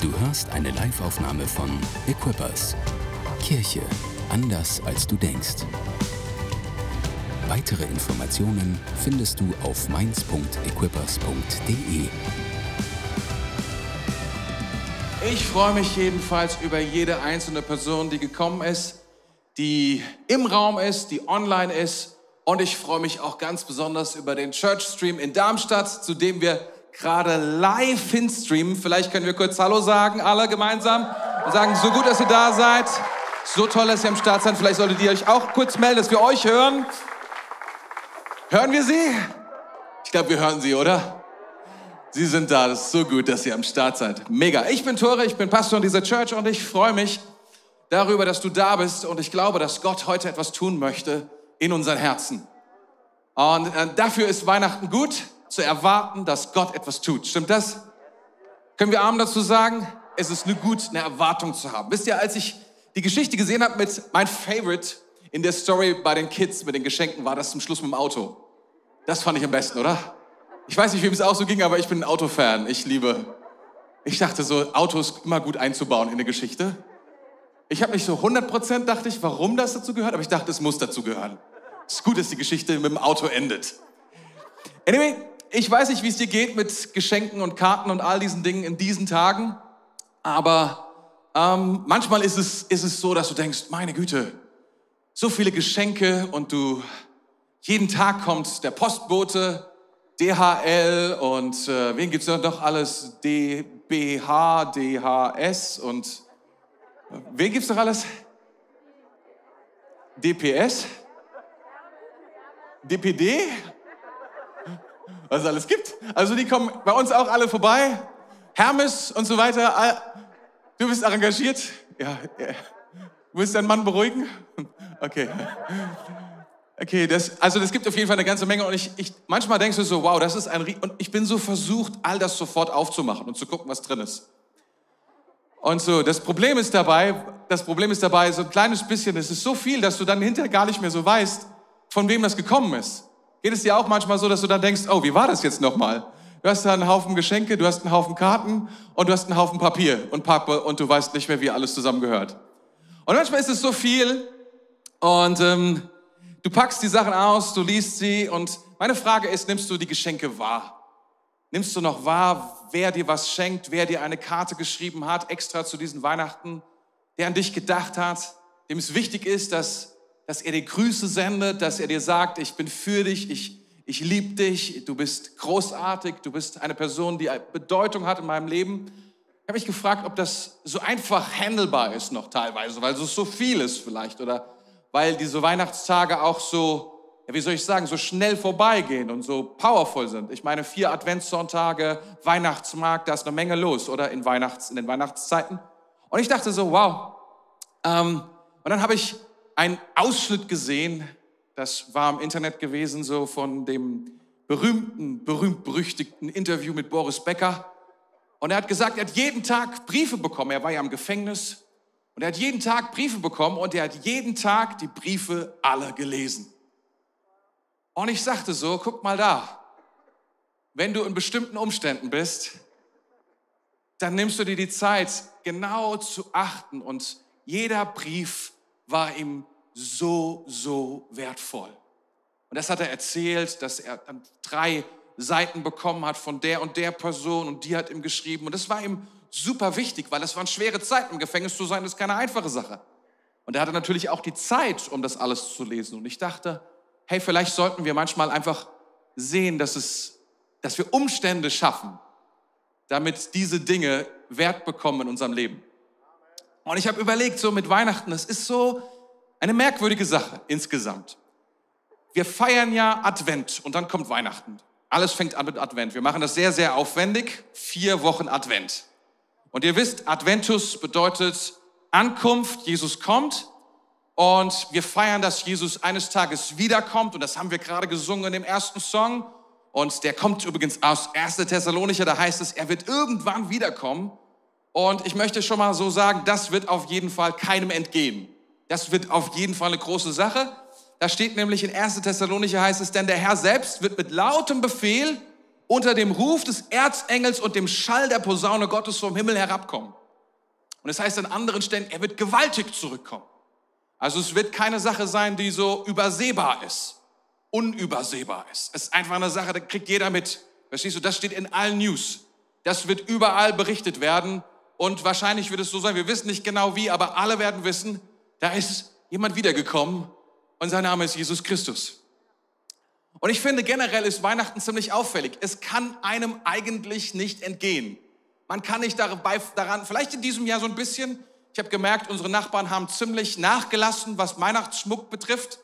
Du hörst eine Liveaufnahme von Equippers. Kirche anders als du denkst. Weitere Informationen findest du auf mainz.equippers.de. Ich freue mich jedenfalls über jede einzelne Person, die gekommen ist, die im Raum ist, die online ist. Und ich freue mich auch ganz besonders über den Church Stream in Darmstadt, zu dem wir gerade live hinstreamen. Vielleicht können wir kurz Hallo sagen, alle gemeinsam. Und sagen, so gut, dass ihr da seid. So toll, dass ihr am Start seid. Vielleicht solltet ihr euch auch kurz melden, dass wir euch hören. Hören wir sie? Ich glaube, wir hören sie, oder? Sie sind da. Das ist so gut, dass ihr am Start seid. Mega. Ich bin Tore, ich bin Pastor in dieser Church und ich freue mich darüber, dass du da bist. Und ich glaube, dass Gott heute etwas tun möchte in unseren Herzen. Und äh, dafür ist Weihnachten gut zu erwarten, dass Gott etwas tut. Stimmt das? Können wir Armen dazu sagen? Es ist nur gut, eine Erwartung zu haben. Wisst ihr, als ich die Geschichte gesehen habe mit mein Favorite in der Story bei den Kids mit den Geschenken, war das zum Schluss mit dem Auto. Das fand ich am besten, oder? Ich weiß nicht, wem es auch so ging, aber ich bin ein Autofan. Ich liebe. Ich dachte so, Autos immer gut einzubauen in eine Geschichte. Ich habe nicht so 100% dachte ich, warum das dazu gehört, aber ich dachte, es muss dazu gehören. Es ist gut, dass die Geschichte mit dem Auto endet. Anyway, ich weiß nicht, wie es dir geht mit Geschenken und Karten und all diesen Dingen in diesen Tagen, aber ähm, manchmal ist es, ist es so, dass du denkst, meine Güte, so viele Geschenke und du, jeden Tag kommt der Postbote, DHL und äh, wen gibt's noch alles? DBH, DHS und äh, wen gibt's noch alles? DPS? DPD? Was es alles gibt. Also die kommen bei uns auch alle vorbei. Hermes und so weiter. Du bist engagiert? Ja. ja. Du willst deinen Mann beruhigen? Okay. Okay, das, also das gibt auf jeden Fall eine ganze Menge und ich, ich manchmal denkst du so, wow, das ist ein und ich bin so versucht, all das sofort aufzumachen und zu gucken, was drin ist. Und so, das Problem ist dabei, das Problem ist dabei, so ein kleines bisschen, es ist so viel, dass du dann hinterher gar nicht mehr so weißt, von wem das gekommen ist. Geht es dir auch manchmal so, dass du dann denkst, oh, wie war das jetzt nochmal? Du hast da einen Haufen Geschenke, du hast einen Haufen Karten und du hast einen Haufen Papier und Pappe und du weißt nicht mehr, wie alles zusammengehört. Und manchmal ist es so viel und ähm, du packst die Sachen aus, du liest sie und meine Frage ist, nimmst du die Geschenke wahr? Nimmst du noch wahr, wer dir was schenkt, wer dir eine Karte geschrieben hat, extra zu diesen Weihnachten, der an dich gedacht hat, dem es wichtig ist, dass dass er dir Grüße sendet, dass er dir sagt, ich bin für dich, ich, ich liebe dich, du bist großartig, du bist eine Person, die Bedeutung hat in meinem Leben. Ich habe mich gefragt, ob das so einfach handelbar ist noch teilweise, weil es so viel ist vielleicht oder weil diese Weihnachtstage auch so, ja, wie soll ich sagen, so schnell vorbeigehen und so powerful sind. Ich meine, vier Adventssonntage, Weihnachtsmarkt, da ist eine Menge los, oder in, Weihnachts-, in den Weihnachtszeiten. Und ich dachte so, wow. Ähm, und dann habe ich einen Ausschnitt gesehen, das war im Internet gewesen, so von dem berühmten, berühmt-berüchtigten Interview mit Boris Becker. Und er hat gesagt, er hat jeden Tag Briefe bekommen. Er war ja im Gefängnis. Und er hat jeden Tag Briefe bekommen und er hat jeden Tag die Briefe alle gelesen. Und ich sagte so, guck mal da, wenn du in bestimmten Umständen bist, dann nimmst du dir die Zeit, genau zu achten und jeder Brief war ihm so, so wertvoll. Und das hat er erzählt, dass er dann drei Seiten bekommen hat von der und der Person und die hat ihm geschrieben. Und das war ihm super wichtig, weil es waren schwere Zeiten. Im Gefängnis zu sein, ist keine einfache Sache. Und er hatte natürlich auch die Zeit, um das alles zu lesen. Und ich dachte, hey, vielleicht sollten wir manchmal einfach sehen, dass, es, dass wir Umstände schaffen, damit diese Dinge Wert bekommen in unserem Leben. Und ich habe überlegt, so mit Weihnachten, es ist so eine merkwürdige Sache insgesamt. Wir feiern ja Advent und dann kommt Weihnachten. Alles fängt an mit Advent. Wir machen das sehr, sehr aufwendig. Vier Wochen Advent. Und ihr wisst, Adventus bedeutet Ankunft. Jesus kommt. Und wir feiern, dass Jesus eines Tages wiederkommt. Und das haben wir gerade gesungen in dem ersten Song. Und der kommt übrigens aus 1. Thessalonicher. Da heißt es, er wird irgendwann wiederkommen. Und ich möchte schon mal so sagen, das wird auf jeden Fall keinem entgehen. Das wird auf jeden Fall eine große Sache. Da steht nämlich in 1. Thessalonicher heißt es, denn der Herr selbst wird mit lautem Befehl unter dem Ruf des Erzengels und dem Schall der Posaune Gottes vom Himmel herabkommen. Und es heißt an anderen Stellen, er wird gewaltig zurückkommen. Also es wird keine Sache sein, die so übersehbar ist, unübersehbar ist. Es ist einfach eine Sache, da kriegt jeder mit. Verstehst du, das steht in allen News. Das wird überall berichtet werden und wahrscheinlich wird es so sein, wir wissen nicht genau wie, aber alle werden wissen, da ist jemand wiedergekommen und sein Name ist Jesus Christus. Und ich finde generell ist Weihnachten ziemlich auffällig. Es kann einem eigentlich nicht entgehen. Man kann nicht daran, vielleicht in diesem Jahr so ein bisschen. Ich habe gemerkt, unsere Nachbarn haben ziemlich nachgelassen, was Weihnachtsschmuck betrifft.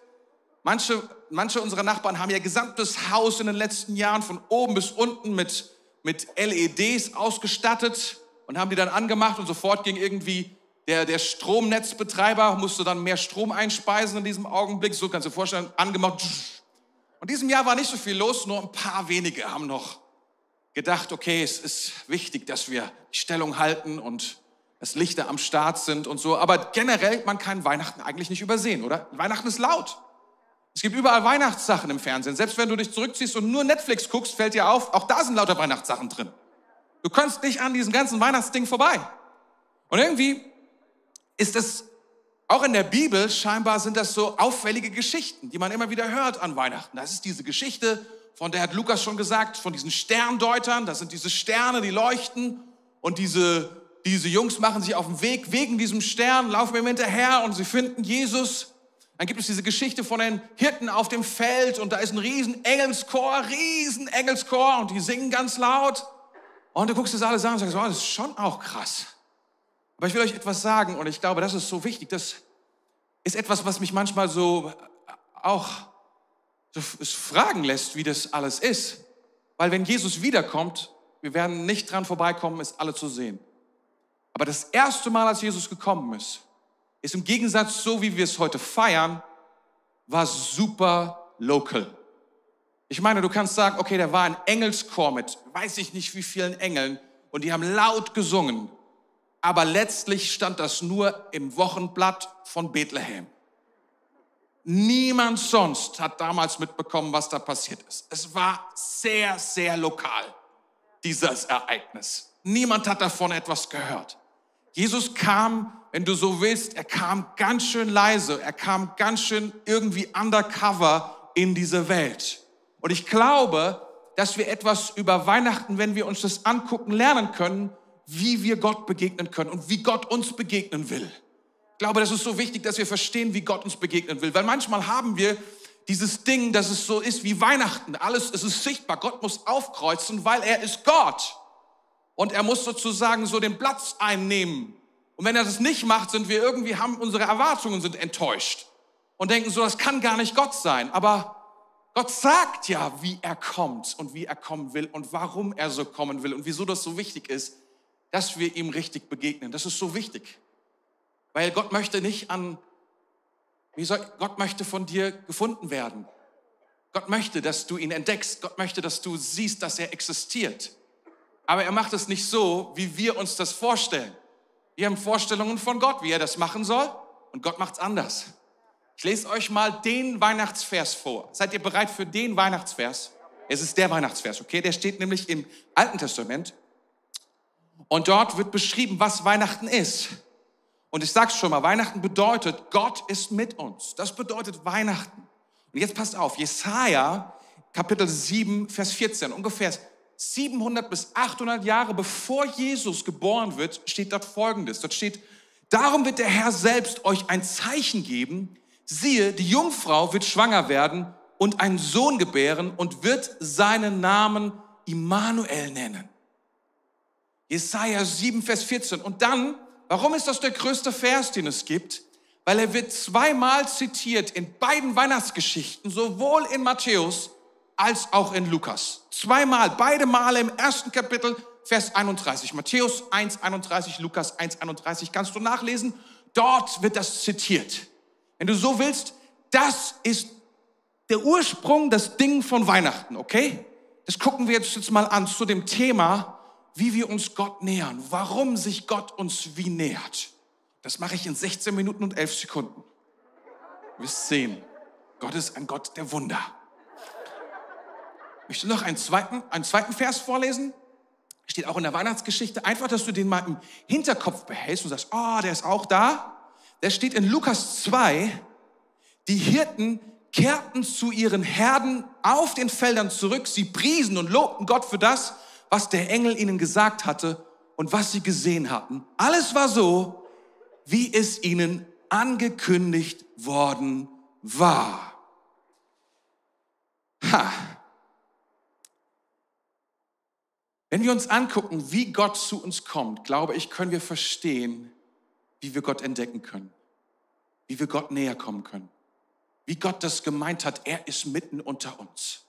Manche, manche unserer Nachbarn haben ihr gesamtes Haus in den letzten Jahren von oben bis unten mit, mit LEDs ausgestattet und haben die dann angemacht und sofort ging irgendwie der, der Stromnetzbetreiber, musste dann mehr Strom einspeisen in diesem Augenblick. So kannst du dir vorstellen, angemacht. Und diesem Jahr war nicht so viel los, nur ein paar wenige haben noch gedacht, okay, es ist wichtig, dass wir Stellung halten und dass Lichter am Start sind und so. Aber generell, man kann Weihnachten eigentlich nicht übersehen, oder? Weihnachten ist laut. Es gibt überall Weihnachtssachen im Fernsehen. Selbst wenn du dich zurückziehst und nur Netflix guckst, fällt dir auf, auch da sind lauter Weihnachtssachen drin. Du kannst nicht an diesem ganzen Weihnachtsding vorbei. Und irgendwie ist es auch in der Bibel, scheinbar sind das so auffällige Geschichten, die man immer wieder hört an Weihnachten. Das ist diese Geschichte von der hat Lukas schon gesagt, von diesen Sterndeutern, das sind diese Sterne, die leuchten und diese, diese Jungs machen sich auf den Weg wegen diesem Stern, laufen ihm hinterher und sie finden Jesus. Dann gibt es diese Geschichte von den Hirten auf dem Feld und da ist ein riesen Engelschor, riesen Engelschor und die singen ganz laut. Und du guckst das alles an und sagst, oh, das ist schon auch krass. Aber ich will euch etwas sagen und ich glaube, das ist so wichtig. Das ist etwas, was mich manchmal so auch es fragen lässt, wie das alles ist. Weil wenn Jesus wiederkommt, wir werden nicht dran vorbeikommen, es alle zu sehen. Aber das erste Mal, als Jesus gekommen ist, ist im Gegensatz so, wie wir es heute feiern, war super local. Ich meine, du kannst sagen, okay, da war ein Engelschor mit, weiß ich nicht wie vielen Engeln, und die haben laut gesungen. Aber letztlich stand das nur im Wochenblatt von Bethlehem. Niemand sonst hat damals mitbekommen, was da passiert ist. Es war sehr, sehr lokal, dieses Ereignis. Niemand hat davon etwas gehört. Jesus kam, wenn du so willst, er kam ganz schön leise, er kam ganz schön irgendwie undercover in diese Welt. Und ich glaube, dass wir etwas über Weihnachten, wenn wir uns das angucken, lernen können, wie wir Gott begegnen können und wie Gott uns begegnen will. Ich glaube, das ist so wichtig, dass wir verstehen, wie Gott uns begegnen will. Weil manchmal haben wir dieses Ding, dass es so ist wie Weihnachten. Alles, es ist sichtbar. Gott muss aufkreuzen, weil er ist Gott. Und er muss sozusagen so den Platz einnehmen. Und wenn er das nicht macht, sind wir irgendwie, haben unsere Erwartungen sind enttäuscht. Und denken so, das kann gar nicht Gott sein. Aber Gott sagt ja, wie er kommt und wie er kommen will und warum er so kommen will und wieso das so wichtig ist, dass wir ihm richtig begegnen. Das ist so wichtig. Weil Gott möchte nicht an, wie soll, Gott möchte von dir gefunden werden. Gott möchte, dass du ihn entdeckst. Gott möchte, dass du siehst, dass er existiert. Aber er macht es nicht so, wie wir uns das vorstellen. Wir haben Vorstellungen von Gott, wie er das machen soll, und Gott macht es anders. Ich lese euch mal den Weihnachtsvers vor. Seid ihr bereit für den Weihnachtsvers? Es ist der Weihnachtsvers, okay? Der steht nämlich im Alten Testament. Und dort wird beschrieben, was Weihnachten ist. Und ich sag's schon mal, Weihnachten bedeutet, Gott ist mit uns. Das bedeutet Weihnachten. Und jetzt passt auf, Jesaja, Kapitel 7, Vers 14, ungefähr 700 bis 800 Jahre bevor Jesus geboren wird, steht dort Folgendes. Dort steht, darum wird der Herr selbst euch ein Zeichen geben. Siehe, die Jungfrau wird schwanger werden und einen Sohn gebären und wird seinen Namen Immanuel nennen. Jesaja 7, Vers 14. Und dann Warum ist das der größte Vers, den es gibt? Weil er wird zweimal zitiert in beiden Weihnachtsgeschichten, sowohl in Matthäus als auch in Lukas. Zweimal, beide Male im ersten Kapitel, Vers 31. Matthäus 1, 31, Lukas 1, 31. Kannst du nachlesen? Dort wird das zitiert. Wenn du so willst, das ist der Ursprung, das Ding von Weihnachten, okay? Das gucken wir jetzt, jetzt mal an zu dem Thema wie wir uns Gott nähern, warum sich Gott uns wie nähert. Das mache ich in 16 Minuten und 11 Sekunden. Wir sehen, Gott ist ein Gott der Wunder. Ich möchte noch einen zweiten, einen zweiten Vers vorlesen. Steht auch in der Weihnachtsgeschichte. Einfach, dass du den mal im Hinterkopf behältst und sagst, oh, der ist auch da. Der steht in Lukas 2. Die Hirten kehrten zu ihren Herden auf den Feldern zurück. Sie priesen und lobten Gott für das, was der Engel ihnen gesagt hatte und was sie gesehen hatten. Alles war so, wie es ihnen angekündigt worden war. Ha. Wenn wir uns angucken, wie Gott zu uns kommt, glaube ich, können wir verstehen, wie wir Gott entdecken können, wie wir Gott näher kommen können, wie Gott das gemeint hat, er ist mitten unter uns.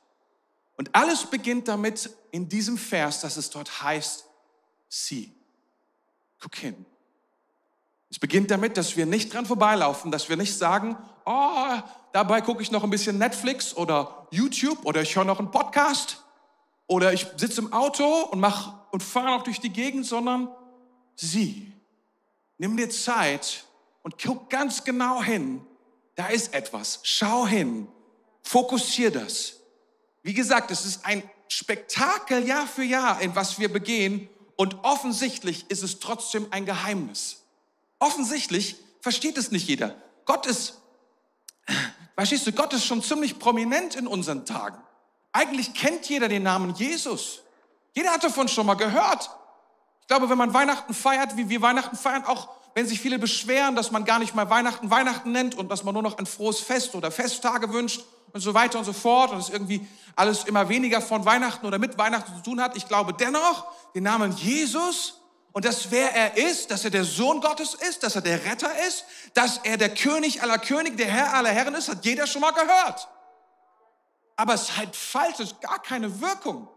Und alles beginnt damit in diesem Vers, dass es dort heißt, sieh, guck hin. Es beginnt damit, dass wir nicht dran vorbeilaufen, dass wir nicht sagen, oh, dabei gucke ich noch ein bisschen Netflix oder YouTube oder ich höre noch einen Podcast oder ich sitze im Auto und mach und fahre noch durch die Gegend, sondern sieh, nimm dir Zeit und guck ganz genau hin. Da ist etwas. Schau hin. Fokussier das. Wie gesagt, es ist ein Spektakel Jahr für Jahr, in was wir begehen. Und offensichtlich ist es trotzdem ein Geheimnis. Offensichtlich versteht es nicht jeder. Gott ist, verstehst du, Gott ist schon ziemlich prominent in unseren Tagen. Eigentlich kennt jeder den Namen Jesus. Jeder hat davon schon mal gehört. Ich glaube, wenn man Weihnachten feiert, wie wir Weihnachten feiern, auch wenn sich viele beschweren, dass man gar nicht mal Weihnachten Weihnachten nennt und dass man nur noch ein frohes Fest oder Festtage wünscht und so weiter und so fort und es irgendwie alles immer weniger von Weihnachten oder mit Weihnachten zu tun hat. Ich glaube dennoch, den Namen Jesus und dass wer er ist, dass er der Sohn Gottes ist, dass er der Retter ist, dass er der König aller Könige, der Herr aller Herren ist, hat jeder schon mal gehört aber es halt falsch, es ist gar keine Wirkung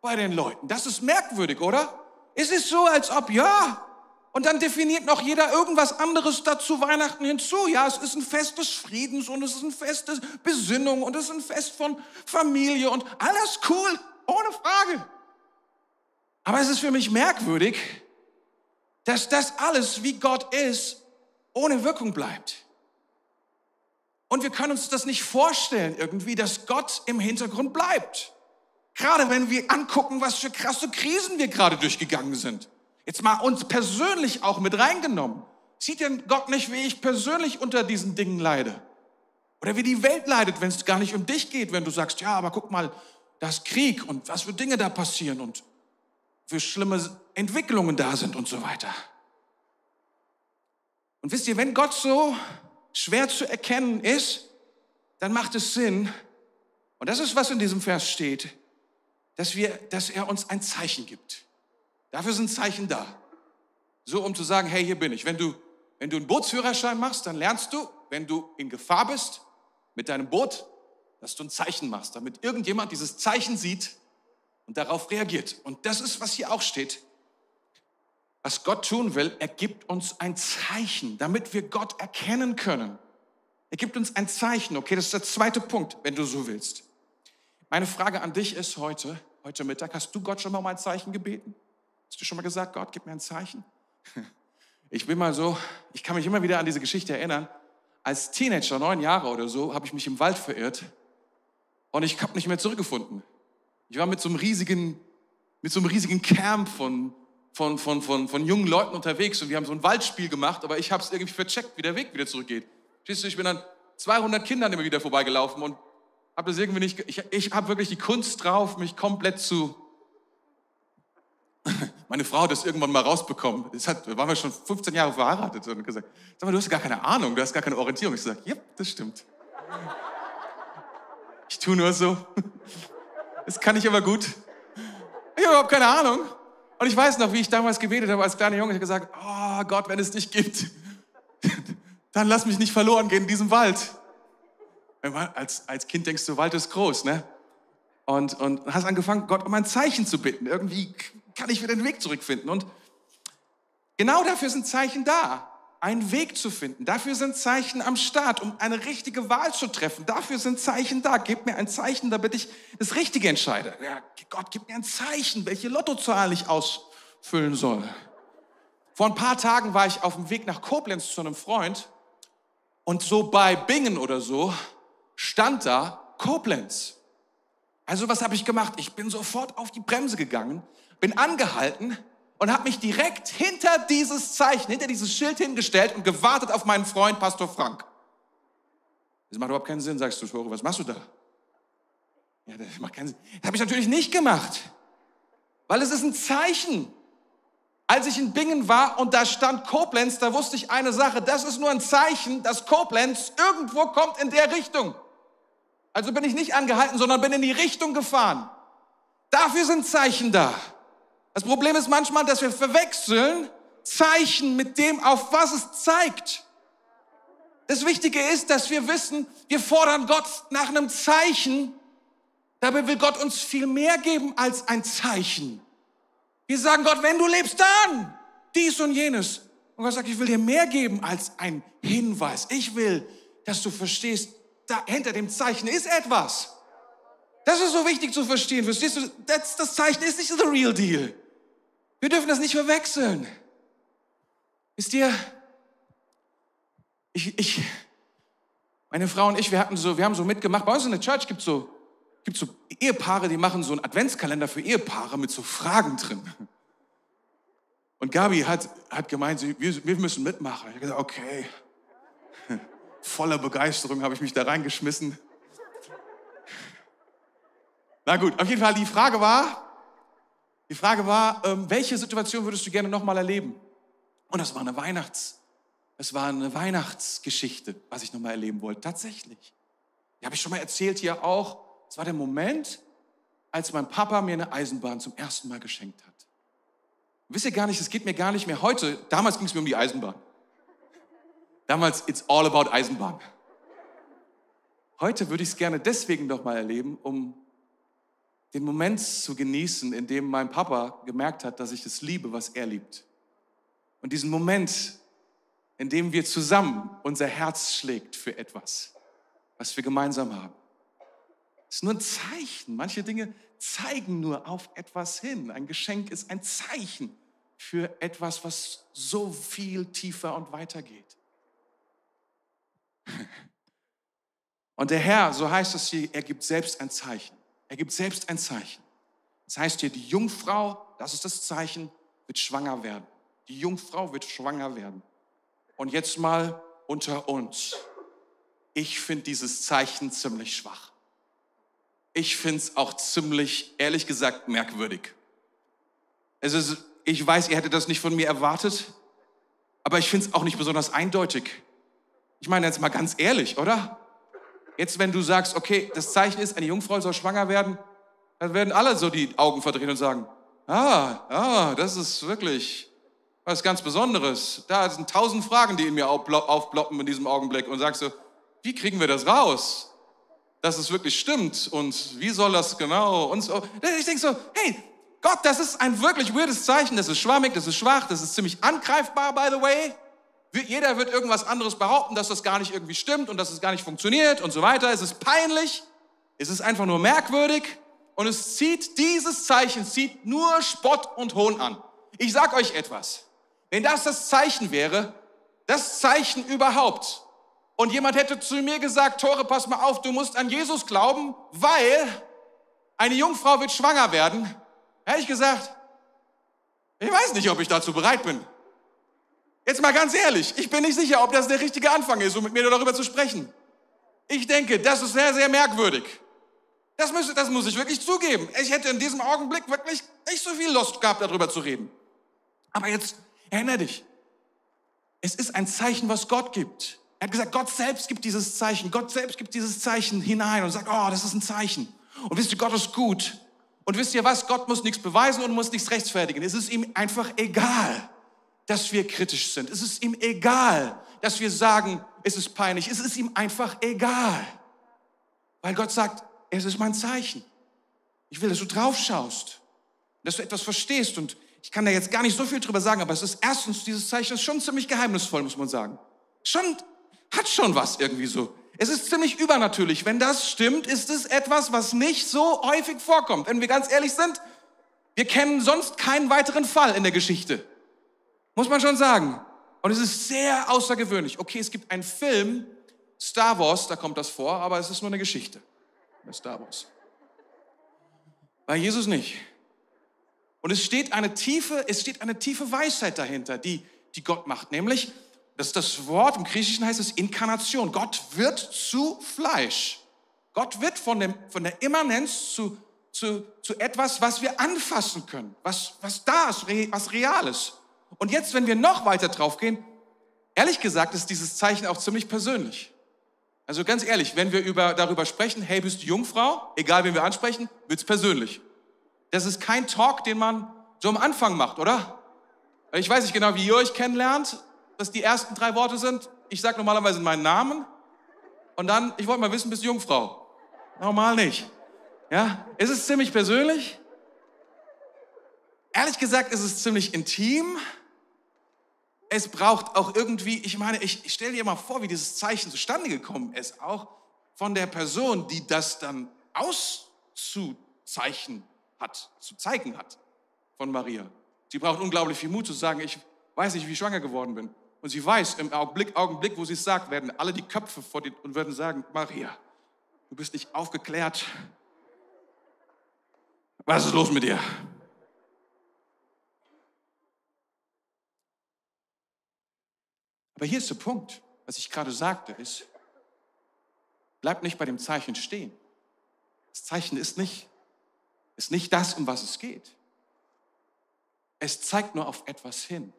bei den Leuten. Das ist merkwürdig, oder? Es ist so, als ob, ja, und dann definiert noch jeder irgendwas anderes dazu Weihnachten hinzu. Ja, es ist ein Fest des Friedens und es ist ein Fest der Besinnung und es ist ein Fest von Familie und alles cool, ohne Frage. Aber es ist für mich merkwürdig, dass das alles, wie Gott ist, ohne Wirkung bleibt. Und wir können uns das nicht vorstellen irgendwie, dass Gott im Hintergrund bleibt. Gerade wenn wir angucken, was für krasse Krisen wir gerade durchgegangen sind. Jetzt mal uns persönlich auch mit reingenommen. Sieht denn Gott nicht, wie ich persönlich unter diesen Dingen leide? Oder wie die Welt leidet, wenn es gar nicht um dich geht, wenn du sagst, ja, aber guck mal, das Krieg und was für Dinge da passieren und für schlimme Entwicklungen da sind und so weiter. Und wisst ihr, wenn Gott so schwer zu erkennen ist, dann macht es Sinn, und das ist, was in diesem Vers steht, dass, wir, dass er uns ein Zeichen gibt. Dafür sind Zeichen da. So, um zu sagen, hey, hier bin ich. Wenn du, wenn du einen Bootsführerschein machst, dann lernst du, wenn du in Gefahr bist mit deinem Boot, dass du ein Zeichen machst, damit irgendjemand dieses Zeichen sieht und darauf reagiert. Und das ist, was hier auch steht was Gott tun will, er gibt uns ein Zeichen, damit wir Gott erkennen können. Er gibt uns ein Zeichen, okay, das ist der zweite Punkt, wenn du so willst. Meine Frage an dich ist heute, heute Mittag, hast du Gott schon mal um ein Zeichen gebeten? Hast du schon mal gesagt, Gott, gib mir ein Zeichen? Ich bin mal so, ich kann mich immer wieder an diese Geschichte erinnern. Als Teenager, neun Jahre oder so, habe ich mich im Wald verirrt und ich habe nicht mehr zurückgefunden. Ich war mit so einem riesigen, mit so einem riesigen Camp von von, von, von, von jungen Leuten unterwegs und wir haben so ein Waldspiel gemacht, aber ich habe es irgendwie vercheckt, wie der Weg wieder zurückgeht. Siehst du, ich bin dann 200 Kindern immer wieder vorbeigelaufen und habe das irgendwie nicht, ich, ich habe wirklich die Kunst drauf, mich komplett zu, meine Frau hat das irgendwann mal rausbekommen. Das hat, waren wir schon 15 Jahre verheiratet und gesagt, sag mal, du hast gar keine Ahnung, du hast gar keine Orientierung. Ich sage, ja, das stimmt. Ich tue nur so. Das kann ich aber gut. Ich habe überhaupt keine Ahnung. Und ich weiß noch, wie ich damals gebetet habe als kleiner Junge. Ich habe gesagt, oh Gott, wenn es dich gibt, dann lass mich nicht verloren gehen in diesem Wald. Als, als Kind denkst du, Wald ist groß, ne? Und, und hast angefangen, Gott um ein Zeichen zu bitten. Irgendwie kann ich wieder den Weg zurückfinden. Und genau dafür sind Zeichen da einen Weg zu finden. Dafür sind Zeichen am Start, um eine richtige Wahl zu treffen. Dafür sind Zeichen da. Gib mir ein Zeichen, damit ich das Richtige entscheide. Ja, Gott, gib mir ein Zeichen, welche Lottozahl ich ausfüllen soll. Vor ein paar Tagen war ich auf dem Weg nach Koblenz zu einem Freund und so bei Bingen oder so stand da Koblenz. Also was habe ich gemacht? Ich bin sofort auf die Bremse gegangen, bin angehalten und habe mich direkt hinter dieses Zeichen, hinter dieses Schild hingestellt und gewartet auf meinen Freund Pastor Frank. Das macht überhaupt keinen Sinn, sagst du, Tore, was machst du da? Ja, das macht keinen Sinn. Das habe ich natürlich nicht gemacht, weil es ist ein Zeichen. Als ich in Bingen war und da stand Koblenz, da wusste ich eine Sache, das ist nur ein Zeichen, dass Koblenz irgendwo kommt in der Richtung. Also bin ich nicht angehalten, sondern bin in die Richtung gefahren. Dafür sind Zeichen da. Das Problem ist manchmal, dass wir verwechseln Zeichen mit dem, auf was es zeigt. Das Wichtige ist, dass wir wissen, wir fordern Gott nach einem Zeichen. Dabei will Gott uns viel mehr geben als ein Zeichen. Wir sagen Gott, wenn du lebst, dann dies und jenes. Und Gott sagt, ich will dir mehr geben als ein Hinweis. Ich will, dass du verstehst, da hinter dem Zeichen ist etwas. Das ist so wichtig zu verstehen. Verstehst du? Das, das Zeichen ist nicht the real deal. Wir dürfen das nicht verwechseln. Wisst ihr, ich, ich, meine Frau und ich, wir hatten so, wir haben so mitgemacht. Bei uns in der Church gibt so gibt so Ehepaare, die machen so einen Adventskalender für Ehepaare mit so Fragen drin. Und Gabi hat, hat gemeint, wir, wir müssen mitmachen. Ich habe gesagt, okay. Voller Begeisterung habe ich mich da reingeschmissen. Na gut, auf jeden Fall, die Frage war, die Frage war, ähm, welche Situation würdest du gerne nochmal erleben? Und das war eine Weihnachts, das war eine Weihnachtsgeschichte, was ich nochmal erleben wollte. Tatsächlich. Die habe ich schon mal erzählt hier auch. Es war der Moment, als mein Papa mir eine Eisenbahn zum ersten Mal geschenkt hat. Wisst ihr gar nicht, es geht mir gar nicht mehr heute. Damals ging es mir um die Eisenbahn. Damals, it's all about Eisenbahn. Heute würde ich es gerne deswegen noch mal erleben, um den Moment zu genießen, in dem mein Papa gemerkt hat, dass ich es liebe, was er liebt. Und diesen Moment, in dem wir zusammen unser Herz schlägt für etwas, was wir gemeinsam haben. Es ist nur ein Zeichen. Manche Dinge zeigen nur auf etwas hin. Ein Geschenk ist ein Zeichen für etwas, was so viel tiefer und weiter geht. Und der Herr, so heißt es hier, er gibt selbst ein Zeichen. Er gibt selbst ein Zeichen. Das heißt hier, die Jungfrau, das ist das Zeichen, wird schwanger werden. Die Jungfrau wird schwanger werden. Und jetzt mal unter uns. Ich finde dieses Zeichen ziemlich schwach ich finde es auch ziemlich, ehrlich gesagt, merkwürdig. Es ist, ich weiß, ihr hättet das nicht von mir erwartet, aber ich finde es auch nicht besonders eindeutig. Ich meine jetzt mal ganz ehrlich, oder? Jetzt, wenn du sagst, okay, das Zeichen ist, eine Jungfrau soll schwanger werden, dann werden alle so die Augen verdrehen und sagen, ah, ah, das ist wirklich was ganz Besonderes. Da sind tausend Fragen, die in mir aufploppen in diesem Augenblick und sagst du, wie kriegen wir das raus? dass es wirklich stimmt und wie soll das genau und so. Ich denke so, hey, Gott, das ist ein wirklich weirdes Zeichen, das ist schwammig, das ist schwach, das ist ziemlich angreifbar, by the way. Jeder wird irgendwas anderes behaupten, dass das gar nicht irgendwie stimmt und dass es gar nicht funktioniert und so weiter. Es ist peinlich, es ist einfach nur merkwürdig und es zieht, dieses Zeichen zieht nur Spott und Hohn an. Ich sag euch etwas. Wenn das das Zeichen wäre, das Zeichen überhaupt, und jemand hätte zu mir gesagt, Tore, pass mal auf, du musst an Jesus glauben, weil eine Jungfrau wird schwanger werden, hätte ich gesagt, ich weiß nicht, ob ich dazu bereit bin. Jetzt mal ganz ehrlich, ich bin nicht sicher, ob das der richtige Anfang ist, um mit mir darüber zu sprechen. Ich denke, das ist sehr, sehr merkwürdig. Das, müsste, das muss ich wirklich zugeben. Ich hätte in diesem Augenblick wirklich nicht so viel Lust gehabt, darüber zu reden. Aber jetzt erinnere dich, es ist ein Zeichen, was Gott gibt. Er hat gesagt, Gott selbst gibt dieses Zeichen. Gott selbst gibt dieses Zeichen hinein und sagt, oh, das ist ein Zeichen. Und wisst ihr, Gott ist gut. Und wisst ihr was? Gott muss nichts beweisen und muss nichts rechtfertigen. Es ist ihm einfach egal, dass wir kritisch sind. Es ist ihm egal, dass wir sagen, es ist peinlich. Es ist ihm einfach egal. Weil Gott sagt, es ist mein Zeichen. Ich will, dass du drauf schaust, dass du etwas verstehst. Und ich kann da jetzt gar nicht so viel drüber sagen, aber es ist erstens, dieses Zeichen ist schon ziemlich geheimnisvoll, muss man sagen. Schon hat schon was irgendwie so. Es ist ziemlich übernatürlich. Wenn das stimmt, ist es etwas, was nicht so häufig vorkommt. Wenn wir ganz ehrlich sind, wir kennen sonst keinen weiteren Fall in der Geschichte. Muss man schon sagen. Und es ist sehr außergewöhnlich. Okay, es gibt einen Film, Star Wars, da kommt das vor, aber es ist nur eine Geschichte. Star Wars. Bei Jesus nicht. Und es steht eine tiefe, es steht eine tiefe Weisheit dahinter, die, die Gott macht. Nämlich, dass das Wort im Griechischen heißt es Inkarnation. Gott wird zu Fleisch. Gott wird von, dem, von der Immanenz zu, zu, zu etwas, was wir anfassen können, was, was da ist, was real ist. Und jetzt, wenn wir noch weiter drauf gehen, ehrlich gesagt ist dieses Zeichen auch ziemlich persönlich. Also ganz ehrlich, wenn wir über, darüber sprechen, hey, bist du Jungfrau, egal wen wir ansprechen, wird's persönlich. Das ist kein Talk, den man so am Anfang macht, oder? Ich weiß nicht genau, wie ihr euch kennenlernt, dass die ersten drei Worte sind. Ich sage normalerweise meinen Namen und dann, ich wollte mal wissen, bist du Jungfrau? Normal nicht. Ja, es ist ziemlich persönlich. Ehrlich gesagt ist es ziemlich intim es braucht auch irgendwie, ich meine, ich, ich stelle dir mal vor, wie dieses Zeichen zustande gekommen ist, auch von der Person, die das dann auszuzeichnen hat, zu zeigen hat von Maria. Sie braucht unglaublich viel Mut zu sagen, ich weiß nicht, wie ich schwanger geworden bin. Und sie weiß, im Augenblick, Augenblick wo sie es sagt, werden alle die Köpfe vor die, und würden sagen, Maria, du bist nicht aufgeklärt. Was ist los mit dir? Aber hier ist der Punkt, was ich gerade sagte, ist, bleib nicht bei dem Zeichen stehen. Das Zeichen ist nicht, ist nicht das, um was es geht. Es zeigt nur auf etwas hin.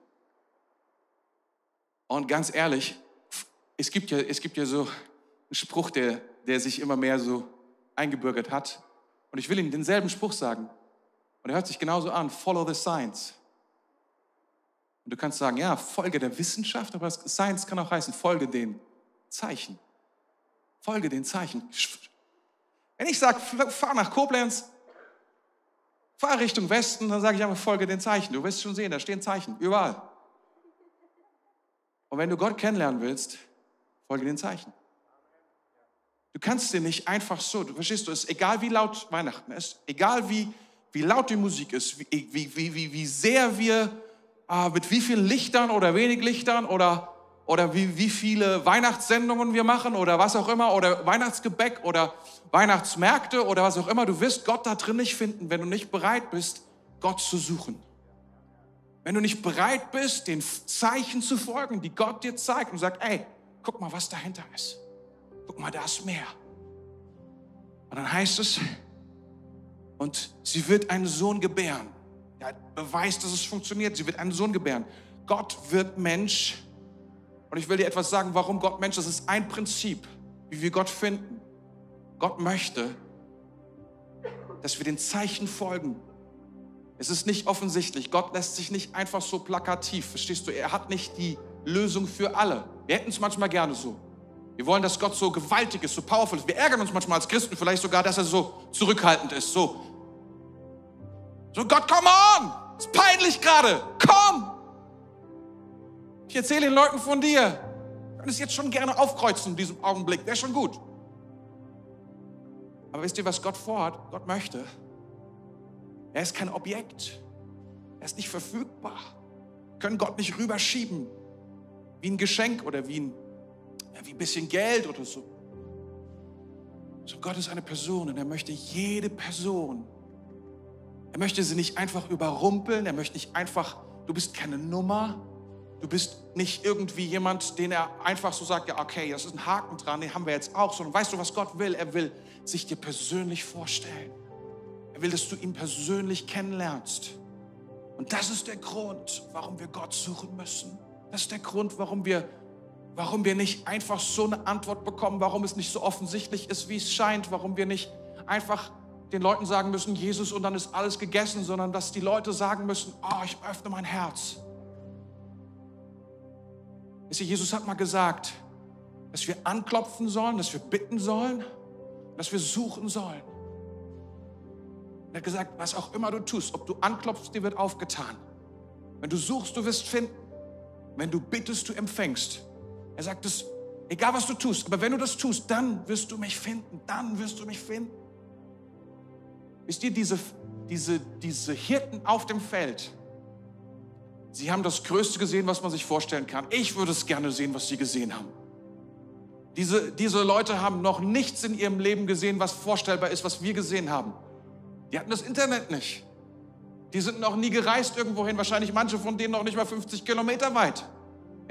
Und ganz ehrlich, es gibt ja, es gibt ja so einen Spruch, der, der sich immer mehr so eingebürgert hat. Und ich will Ihnen denselben Spruch sagen. Und er hört sich genauso an, follow the signs. Und du kannst sagen, ja, Folge der Wissenschaft, aber Science kann auch heißen, folge den Zeichen. Folge den Zeichen. Wenn ich sage, fahr nach Koblenz, fahr Richtung Westen, dann sage ich einfach, folge den Zeichen. Du wirst schon sehen, da stehen Zeichen, überall. Und wenn du Gott kennenlernen willst, folge den Zeichen. Du kannst dir nicht einfach so, du verstehst du, es ist egal wie laut Weihnachten ist, egal wie, wie laut die Musik ist, wie, wie, wie, wie sehr wir ah, mit wie vielen Lichtern oder wenig Lichtern oder, oder wie, wie viele Weihnachtssendungen wir machen oder was auch immer oder Weihnachtsgebäck oder Weihnachtsmärkte oder was auch immer. Du wirst Gott da drin nicht finden, wenn du nicht bereit bist, Gott zu suchen. Wenn du nicht bereit bist, den Zeichen zu folgen, die Gott dir zeigt und sagt, ey, guck mal, was dahinter ist. Guck mal, da ist mehr. Und dann heißt es, und sie wird einen Sohn gebären. Er beweist, dass es funktioniert. Sie wird einen Sohn gebären. Gott wird Mensch. Und ich will dir etwas sagen, warum Gott Mensch. Das ist ein Prinzip, wie wir Gott finden. Gott möchte, dass wir den Zeichen folgen. Es ist nicht offensichtlich. Gott lässt sich nicht einfach so plakativ. Verstehst du? Er hat nicht die Lösung für alle. Wir hätten es manchmal gerne so. Wir wollen, dass Gott so gewaltig ist, so powerful ist. Wir ärgern uns manchmal als Christen vielleicht sogar, dass er so zurückhaltend ist. So, so, Gott, komm on! Ist peinlich gerade. Komm! Ich erzähle den Leuten von dir. Ich kann es jetzt schon gerne aufkreuzen in diesem Augenblick. Wäre schon gut. Aber wisst ihr, was Gott vorhat? Gott möchte. Er ist kein Objekt. Er ist nicht verfügbar. Wir können Gott nicht rüberschieben. Wie ein Geschenk oder wie ein, ja, wie ein bisschen Geld oder so. So, Gott ist eine Person und er möchte jede Person er möchte sie nicht einfach überrumpeln. Er möchte nicht einfach, du bist keine Nummer. Du bist nicht irgendwie jemand, den er einfach so sagt, ja, okay, das ist ein Haken dran, den haben wir jetzt auch. Sondern weißt du, was Gott will? Er will sich dir persönlich vorstellen. Er will, dass du ihn persönlich kennenlernst. Und das ist der Grund, warum wir Gott suchen müssen. Das ist der Grund, warum wir, warum wir nicht einfach so eine Antwort bekommen, warum es nicht so offensichtlich ist, wie es scheint, warum wir nicht einfach den Leuten sagen müssen, Jesus und dann ist alles gegessen, sondern dass die Leute sagen müssen, oh, ich öffne mein Herz. Jesus hat mal gesagt, dass wir anklopfen sollen, dass wir bitten sollen, dass wir suchen sollen. Er hat gesagt, was auch immer du tust, ob du anklopfst, dir wird aufgetan. Wenn du suchst, du wirst finden. Wenn du bittest, du empfängst. Er sagt es, egal was du tust, aber wenn du das tust, dann wirst du mich finden, dann wirst du mich finden. Wisst ihr, diese, diese, diese Hirten auf dem Feld, sie haben das Größte gesehen, was man sich vorstellen kann. Ich würde es gerne sehen, was sie gesehen haben. Diese, diese Leute haben noch nichts in ihrem Leben gesehen, was vorstellbar ist, was wir gesehen haben. Die hatten das Internet nicht. Die sind noch nie gereist irgendwohin, wahrscheinlich manche von denen noch nicht mal 50 Kilometer weit.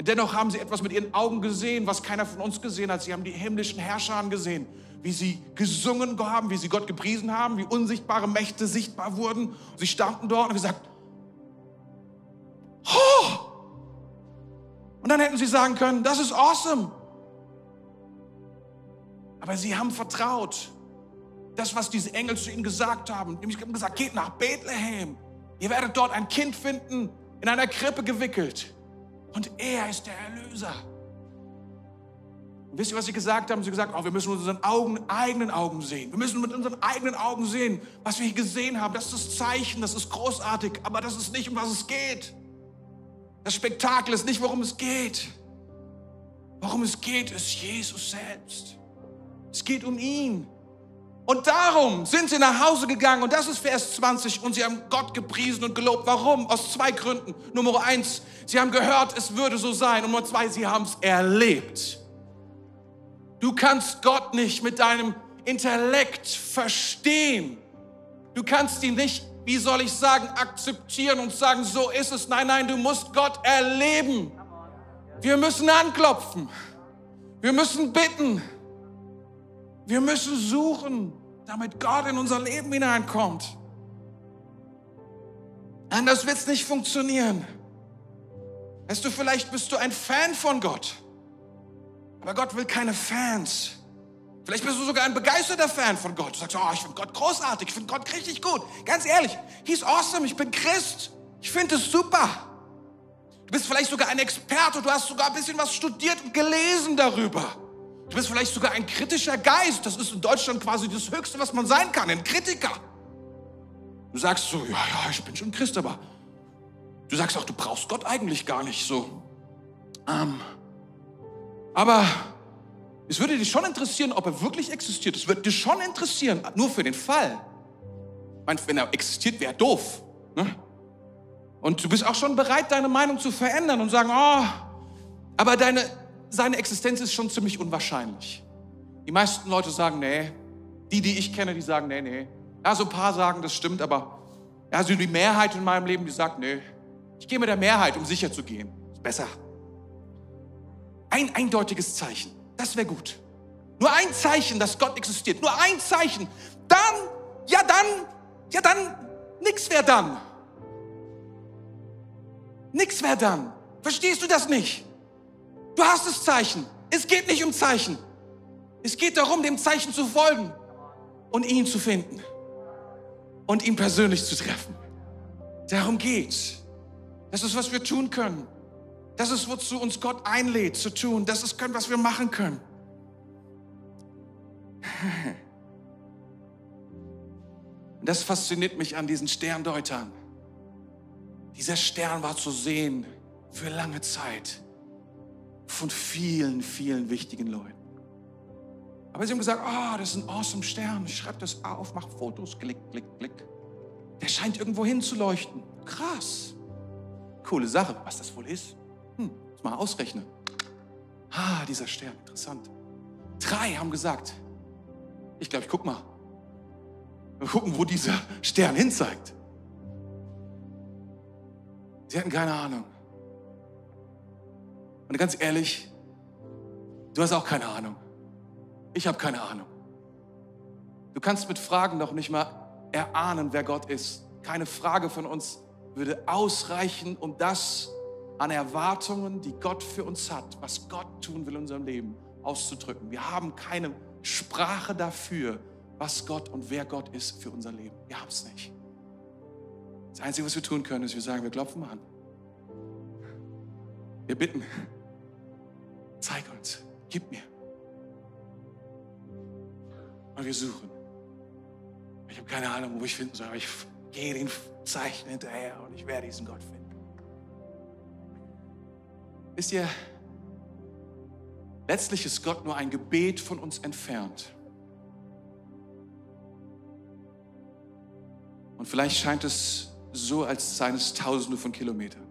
Dennoch haben sie etwas mit ihren Augen gesehen, was keiner von uns gesehen hat. Sie haben die himmlischen Herrscher gesehen, wie sie gesungen haben, wie sie Gott gepriesen haben, wie unsichtbare Mächte sichtbar wurden. Sie standen dort und gesagt, oh! Und dann hätten sie sagen können, das ist awesome. Aber sie haben vertraut. Das, was diese Engel zu ihnen gesagt haben, nämlich haben gesagt, geht nach Bethlehem. Ihr werdet dort ein Kind finden, in einer Krippe gewickelt. Und er ist der Erlöser. Und wisst ihr, was sie gesagt haben? Sie haben gesagt, oh, wir müssen mit unseren Augen, eigenen Augen sehen. Wir müssen mit unseren eigenen Augen sehen, was wir hier gesehen haben. Das ist das Zeichen, das ist großartig, aber das ist nicht, um was es geht. Das Spektakel ist nicht, worum es geht. Worum es geht, ist Jesus selbst. Es geht um ihn. Und darum sind sie nach Hause gegangen und das ist Vers 20 und sie haben Gott gepriesen und gelobt. Warum? Aus zwei Gründen. Nummer eins, sie haben gehört, es würde so sein. Und Nummer zwei, sie haben es erlebt. Du kannst Gott nicht mit deinem Intellekt verstehen. Du kannst ihn nicht, wie soll ich sagen, akzeptieren und sagen, so ist es. Nein, nein, du musst Gott erleben. Wir müssen anklopfen. Wir müssen bitten. Wir müssen suchen, damit Gott in unser Leben hineinkommt. Anders wird es nicht funktionieren. Weißt du, vielleicht bist du ein Fan von Gott, aber Gott will keine Fans. Vielleicht bist du sogar ein begeisterter Fan von Gott. Du sagst, oh, ich finde Gott großartig, ich finde Gott richtig gut. Ganz ehrlich, he's awesome, ich bin Christ. Ich finde es super. Du bist vielleicht sogar ein Experte, du hast sogar ein bisschen was studiert und gelesen darüber. Du bist vielleicht sogar ein kritischer Geist. Das ist in Deutschland quasi das Höchste, was man sein kann, ein Kritiker. Du sagst so, ja, ja, ich bin schon Christ, aber du sagst auch, du brauchst Gott eigentlich gar nicht so. Ähm, aber es würde dich schon interessieren, ob er wirklich existiert. Es würde dich schon interessieren, nur für den Fall. Ich meine, wenn er existiert, wäre doof. Ne? Und du bist auch schon bereit, deine Meinung zu verändern und sagen, oh, aber deine, seine Existenz ist schon ziemlich unwahrscheinlich. Die meisten Leute sagen, nee. Die, die ich kenne, die sagen, nee, nee. Ja, so ein paar sagen, das stimmt, aber ja, so die Mehrheit in meinem Leben, die sagt, nee. Ich gehe mit der Mehrheit, um sicher zu gehen. Ist besser. Ein eindeutiges Zeichen, das wäre gut. Nur ein Zeichen, dass Gott existiert. Nur ein Zeichen. Dann, ja dann, ja dann, nix wäre dann. Nix wäre dann. Verstehst du das nicht? Du hast das Zeichen. Es geht nicht um Zeichen. Es geht darum, dem Zeichen zu folgen und ihn zu finden und ihn persönlich zu treffen. Darum geht's. Das ist, was wir tun können. Das ist, wozu uns Gott einlädt zu tun. Das ist, was wir machen können. Das fasziniert mich an diesen Sterndeutern. Dieser Stern war zu sehen für lange Zeit von vielen, vielen wichtigen Leuten. Aber sie haben gesagt, ah, oh, das ist ein awesome Stern. Ich schreibe das auf, mach Fotos, klick, klick, klick. Der scheint irgendwo hinzuleuchten. Krass. Coole Sache. Was das wohl ist? Hm, muss mal ausrechnen. Ah, dieser Stern, interessant. Drei haben gesagt, ich glaube, ich guck mal. Wir gucken, wo dieser Stern hinzeigt. Sie hatten keine Ahnung. Und ganz ehrlich, du hast auch keine Ahnung. Ich habe keine Ahnung. Du kannst mit Fragen noch nicht mal erahnen, wer Gott ist. Keine Frage von uns würde ausreichen, um das an Erwartungen, die Gott für uns hat, was Gott tun will in unserem Leben, auszudrücken. Wir haben keine Sprache dafür, was Gott und wer Gott ist für unser Leben. Wir haben es nicht. Das Einzige, was wir tun können, ist, wir sagen, wir klopfen an. Wir bitten. Zeig uns, gib mir. Und wir suchen. Ich habe keine Ahnung, wo ich finden soll, aber ich gehe den Zeichen hinterher und ich werde diesen Gott finden. Wisst ihr, letztlich ist Gott nur ein Gebet von uns entfernt. Und vielleicht scheint es so, als seien es Tausende von Kilometern.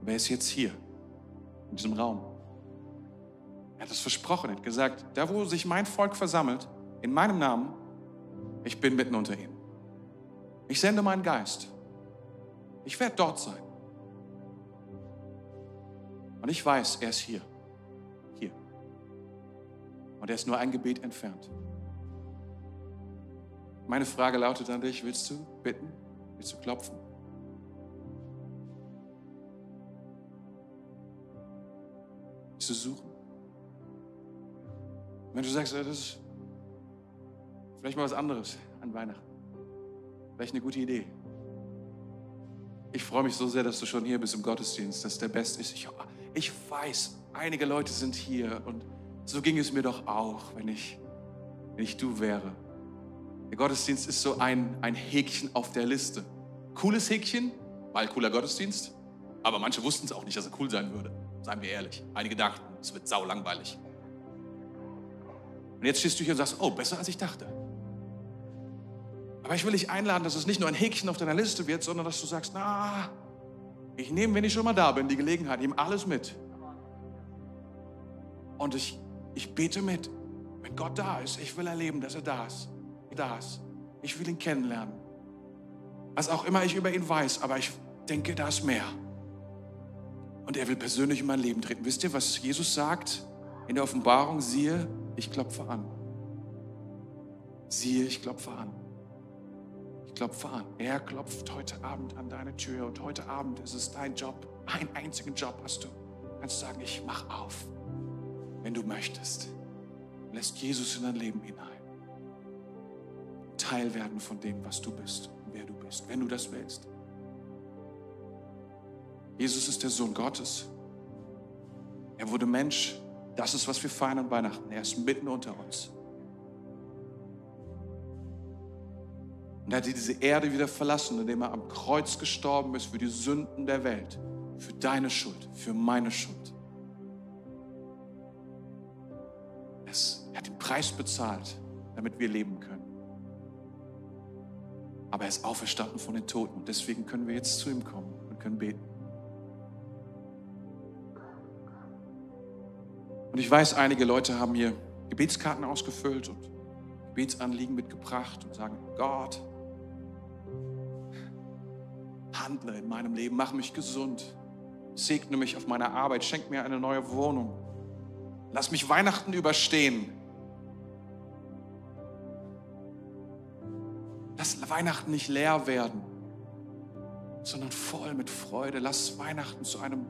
Aber er ist jetzt hier, in diesem Raum. Er hat es versprochen, er hat gesagt, da wo sich mein Volk versammelt, in meinem Namen, Ich bin mitten unter ihnen. Ich sende meinen Geist. Ich werde dort sein. Und ich weiß, er ist hier. Hier. Und er ist nur ein Gebet entfernt. Meine Frage lautet an dich, willst du bitten? Willst du klopfen? Willst du suchen? Wenn du sagst, das ist vielleicht mal was anderes an Weihnachten. Vielleicht eine gute Idee. Ich freue mich so sehr, dass du schon hier bist im Gottesdienst, dass der Best ist. Ich, ich weiß, einige Leute sind hier und so ging es mir doch auch, wenn ich, wenn ich du wäre. Der Gottesdienst ist so ein, ein Häkchen auf der Liste. Cooles Häkchen, weil cooler Gottesdienst. Aber manche wussten es auch nicht, dass er cool sein würde. Seien wir ehrlich. Einige dachten, es wird sau langweilig. Und jetzt stehst du hier und sagst, oh, besser als ich dachte. Aber ich will dich einladen, dass es nicht nur ein Häkchen auf deiner Liste wird, sondern dass du sagst, na, ich nehme, wenn ich schon mal da bin, die Gelegenheit, nehme alles mit. Und ich, ich bete mit. Wenn Gott da ist, ich will erleben, dass er da ist das. Ich will ihn kennenlernen. Was auch immer ich über ihn weiß, aber ich denke, da ist mehr. Und er will persönlich in mein Leben treten. Wisst ihr, was Jesus sagt in der Offenbarung? Siehe, ich klopfe an. Siehe, ich klopfe an. Ich klopfe an. Er klopft heute Abend an deine Tür und heute Abend ist es dein Job. Einen einzigen Job hast du. Du kannst sagen, ich mach auf, wenn du möchtest. Lässt Jesus in dein Leben hinein. Teil werden von dem, was du bist und wer du bist, wenn du das willst. Jesus ist der Sohn Gottes. Er wurde Mensch. Das ist, was wir feiern an Weihnachten. Er ist mitten unter uns. Und er hat diese Erde wieder verlassen, indem er am Kreuz gestorben ist für die Sünden der Welt, für deine Schuld, für meine Schuld. er hat den Preis bezahlt, damit wir leben können. Aber er ist auferstanden von den Toten und deswegen können wir jetzt zu ihm kommen und können beten. Und ich weiß, einige Leute haben hier Gebetskarten ausgefüllt und Gebetsanliegen mitgebracht und sagen, Gott, handle in meinem Leben, mach mich gesund, segne mich auf meiner Arbeit, schenk mir eine neue Wohnung, lass mich Weihnachten überstehen. Lass Weihnachten nicht leer werden, sondern voll mit Freude. Lass Weihnachten zu einem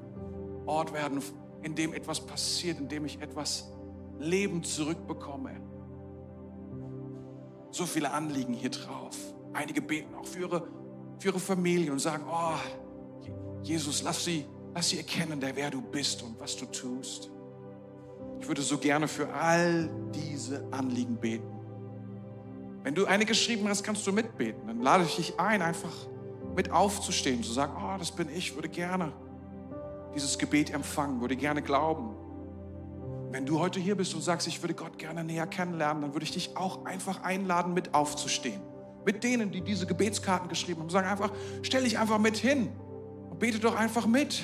Ort werden, in dem etwas passiert, in dem ich etwas Leben zurückbekomme. So viele Anliegen hier drauf. Einige beten auch für ihre, für ihre Familie und sagen, oh, Jesus, lass sie, lass sie erkennen, der wer du bist und was du tust. Ich würde so gerne für all diese Anliegen beten. Wenn du eine geschrieben hast, kannst du mitbeten. Dann lade ich dich ein, einfach mit aufzustehen, zu sagen, oh, das bin ich, würde gerne dieses Gebet empfangen, würde gerne glauben. Wenn du heute hier bist und sagst, ich würde Gott gerne näher kennenlernen, dann würde ich dich auch einfach einladen, mit aufzustehen. Mit denen, die diese Gebetskarten geschrieben haben, sagen einfach, stell dich einfach mit hin und bete doch einfach mit.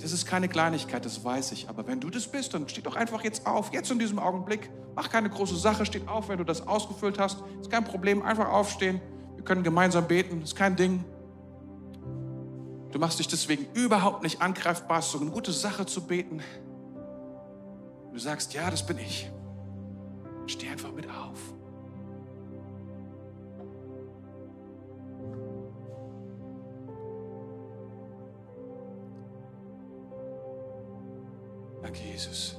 Das ist keine Kleinigkeit, das weiß ich. Aber wenn du das bist, dann steh doch einfach jetzt auf, jetzt in diesem Augenblick. Mach keine große Sache, steh auf, wenn du das ausgefüllt hast. Ist kein Problem, einfach aufstehen. Wir können gemeinsam beten, ist kein Ding. Du machst dich deswegen überhaupt nicht angreifbar, so eine gute Sache zu beten. Du sagst, ja, das bin ich. Steh einfach mit auf. Danke, Jesus.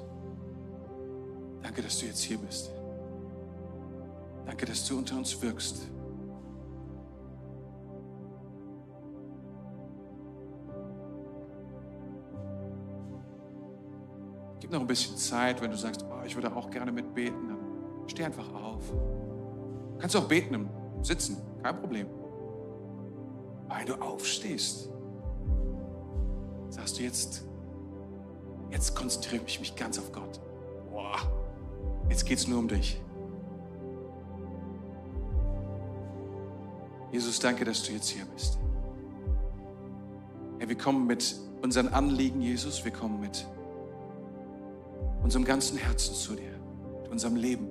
Danke, dass du jetzt hier bist. Danke, dass du unter uns wirkst. Noch ein bisschen Zeit, wenn du sagst, oh, ich würde auch gerne mitbeten, dann steh einfach auf. Du kannst auch beten im Sitzen, kein Problem. Weil du aufstehst, sagst du jetzt, Jetzt konzentriere ich mich ganz auf Gott. Boah, jetzt geht es nur um dich. Jesus, danke, dass du jetzt hier bist. Herr, wir kommen mit unseren Anliegen, Jesus, wir kommen mit unserem ganzen Herzen zu dir, mit unserem Leben.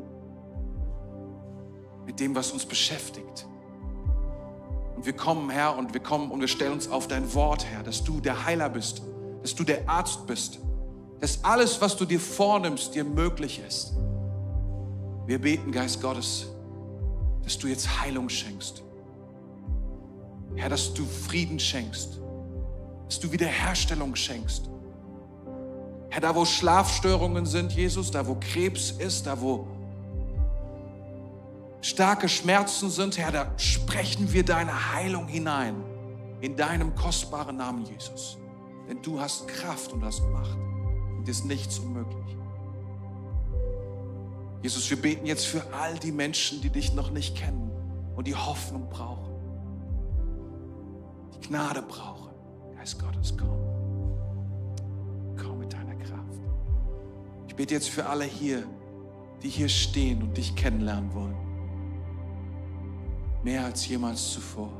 mit dem, was uns beschäftigt. Und wir kommen, Herr, und wir kommen und wir stellen uns auf dein Wort, Herr, dass du der Heiler bist, dass du der Arzt bist, dass alles, was du dir vornimmst, dir möglich ist. Wir beten, Geist Gottes, dass du jetzt Heilung schenkst. Herr, dass du Frieden schenkst, dass du Wiederherstellung schenkst. Herr, da wo Schlafstörungen sind, Jesus, da wo Krebs ist, da wo starke Schmerzen sind, Herr, da sprechen wir deine Heilung hinein. In deinem kostbaren Namen, Jesus. Denn du hast Kraft und hast Macht. Und ist nichts unmöglich. Jesus, wir beten jetzt für all die Menschen, die dich noch nicht kennen und die Hoffnung brauchen. Die Gnade brauchen. Geist Gottes, komm. Ich bete jetzt für alle hier, die hier stehen und dich kennenlernen wollen mehr als jemals zuvor.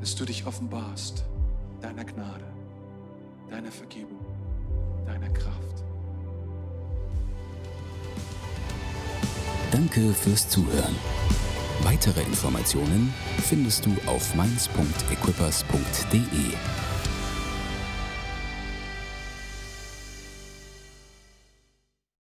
Dass du dich offenbarst, deiner Gnade, deiner Vergebung, deiner Kraft. Danke fürs Zuhören. Weitere Informationen findest du auf mainz.equippers.de.